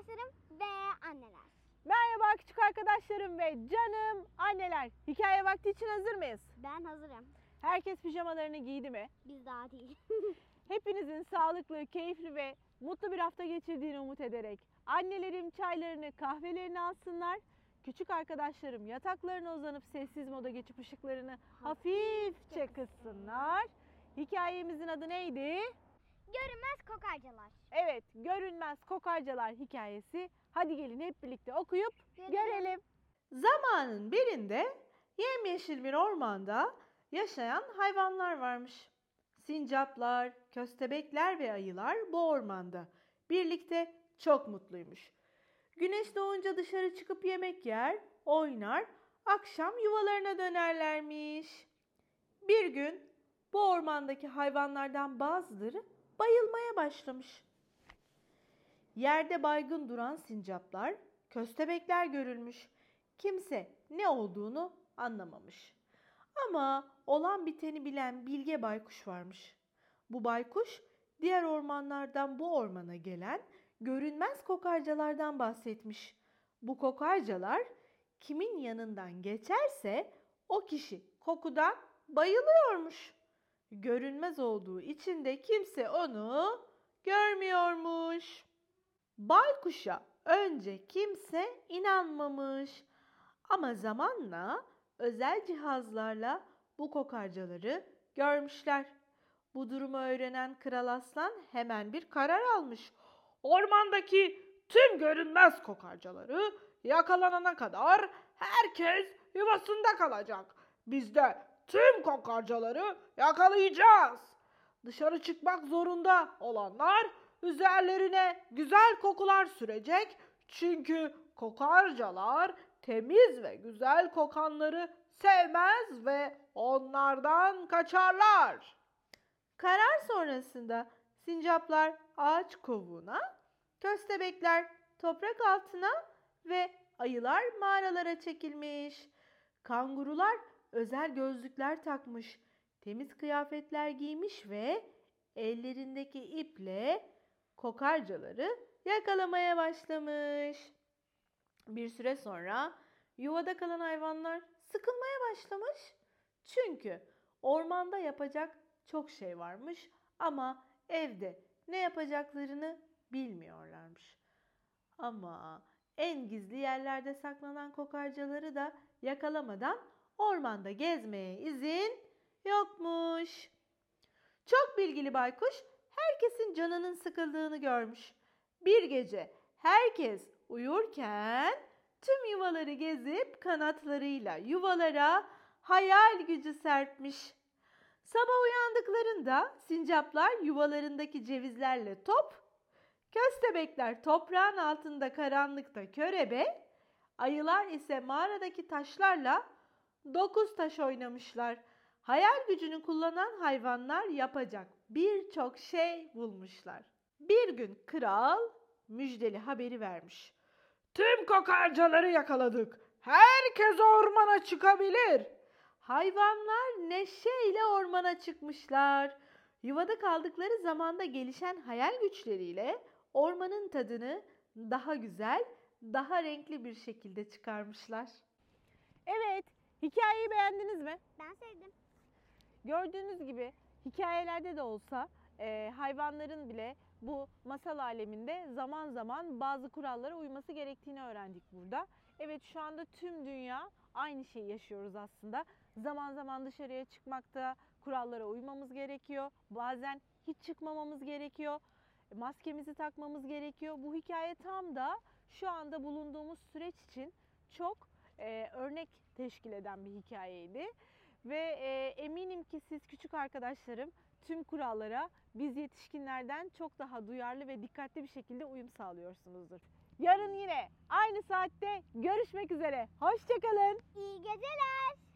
arkadaşlarım ve anneler. Merhaba küçük arkadaşlarım ve canım anneler. Hikaye vakti için hazır mıyız? Ben hazırım. Herkes pijamalarını giydi mi? Biz daha değil. Hepinizin sağlıklı, keyifli ve mutlu bir hafta geçirdiğini umut ederek annelerim çaylarını, kahvelerini alsınlar. Küçük arkadaşlarım yataklarına uzanıp sessiz moda geçip ışıklarını hafifçe kıssınlar. Hikayemizin adı neydi? Görünmez kokarcalar. Evet, Görünmez Kokarcalar hikayesi. Hadi gelin hep birlikte okuyup görelim. Zamanın birinde yemyeşil bir ormanda yaşayan hayvanlar varmış. Sincaplar, köstebekler ve ayılar bu ormanda. Birlikte çok mutluymuş. Güneş doğunca dışarı çıkıp yemek yer, oynar, akşam yuvalarına dönerlermiş. Bir gün bu ormandaki hayvanlardan bazıları bayılmaya başlamış. Yerde baygın duran sincaplar, köstebekler görülmüş. Kimse ne olduğunu anlamamış. Ama olan biteni bilen bilge baykuş varmış. Bu baykuş diğer ormanlardan bu ormana gelen görünmez kokarcalardan bahsetmiş. Bu kokarcalar kimin yanından geçerse o kişi kokudan bayılıyormuş. Görünmez olduğu için de kimse onu görmüyormuş. Baykuş'a önce kimse inanmamış. Ama zamanla özel cihazlarla bu kokarcaları görmüşler. Bu durumu öğrenen Kral Aslan hemen bir karar almış. Ormandaki tüm görünmez kokarcaları yakalanana kadar herkes yuvasında kalacak. Biz de tüm kokarcaları yakalayacağız. Dışarı çıkmak zorunda olanlar üzerlerine güzel kokular sürecek. Çünkü kokarcalar temiz ve güzel kokanları sevmez ve onlardan kaçarlar. Karar sonrasında sincaplar ağaç kovuğuna, köstebekler toprak altına ve ayılar mağaralara çekilmiş. Kangurular özel gözlükler takmış, temiz kıyafetler giymiş ve ellerindeki iple kokarcaları yakalamaya başlamış. Bir süre sonra yuvada kalan hayvanlar sıkılmaya başlamış. Çünkü ormanda yapacak çok şey varmış ama evde ne yapacaklarını bilmiyorlarmış. Ama en gizli yerlerde saklanan kokarcaları da yakalamadan ormanda gezmeye izin yokmuş. Çok bilgili baykuş herkesin canının sıkıldığını görmüş. Bir gece herkes uyurken tüm yuvaları gezip kanatlarıyla yuvalara hayal gücü serpmiş. Sabah uyandıklarında sincaplar yuvalarındaki cevizlerle top, köstebekler toprağın altında karanlıkta körebe, ayılar ise mağaradaki taşlarla dokuz taş oynamışlar. Hayal gücünü kullanan hayvanlar yapacak birçok şey bulmuşlar. Bir gün kral müjdeli haberi vermiş. Tüm kokarcaları yakaladık. Herkes ormana çıkabilir. Hayvanlar neşeyle ormana çıkmışlar. Yuvada kaldıkları zamanda gelişen hayal güçleriyle ormanın tadını daha güzel, daha renkli bir şekilde çıkarmışlar. Evet, hikayeyi beğendiniz mi? Ben sevdim. Gördüğünüz gibi hikayelerde de olsa e, hayvanların bile bu masal aleminde zaman zaman bazı kurallara uyması gerektiğini öğrendik burada. Evet şu anda tüm dünya aynı şeyi yaşıyoruz aslında. Zaman zaman dışarıya çıkmakta kurallara uymamız gerekiyor. Bazen hiç çıkmamamız gerekiyor. Maskemizi takmamız gerekiyor. Bu hikaye tam da şu anda bulunduğumuz süreç için çok e, örnek teşkil eden bir hikayeydi. Ve e, eminim ki siz küçük arkadaşlarım tüm kurallara biz yetişkinlerden çok daha duyarlı ve dikkatli bir şekilde uyum sağlıyorsunuzdur. Yarın yine aynı saatte görüşmek üzere. Hoşçakalın. İyi geceler.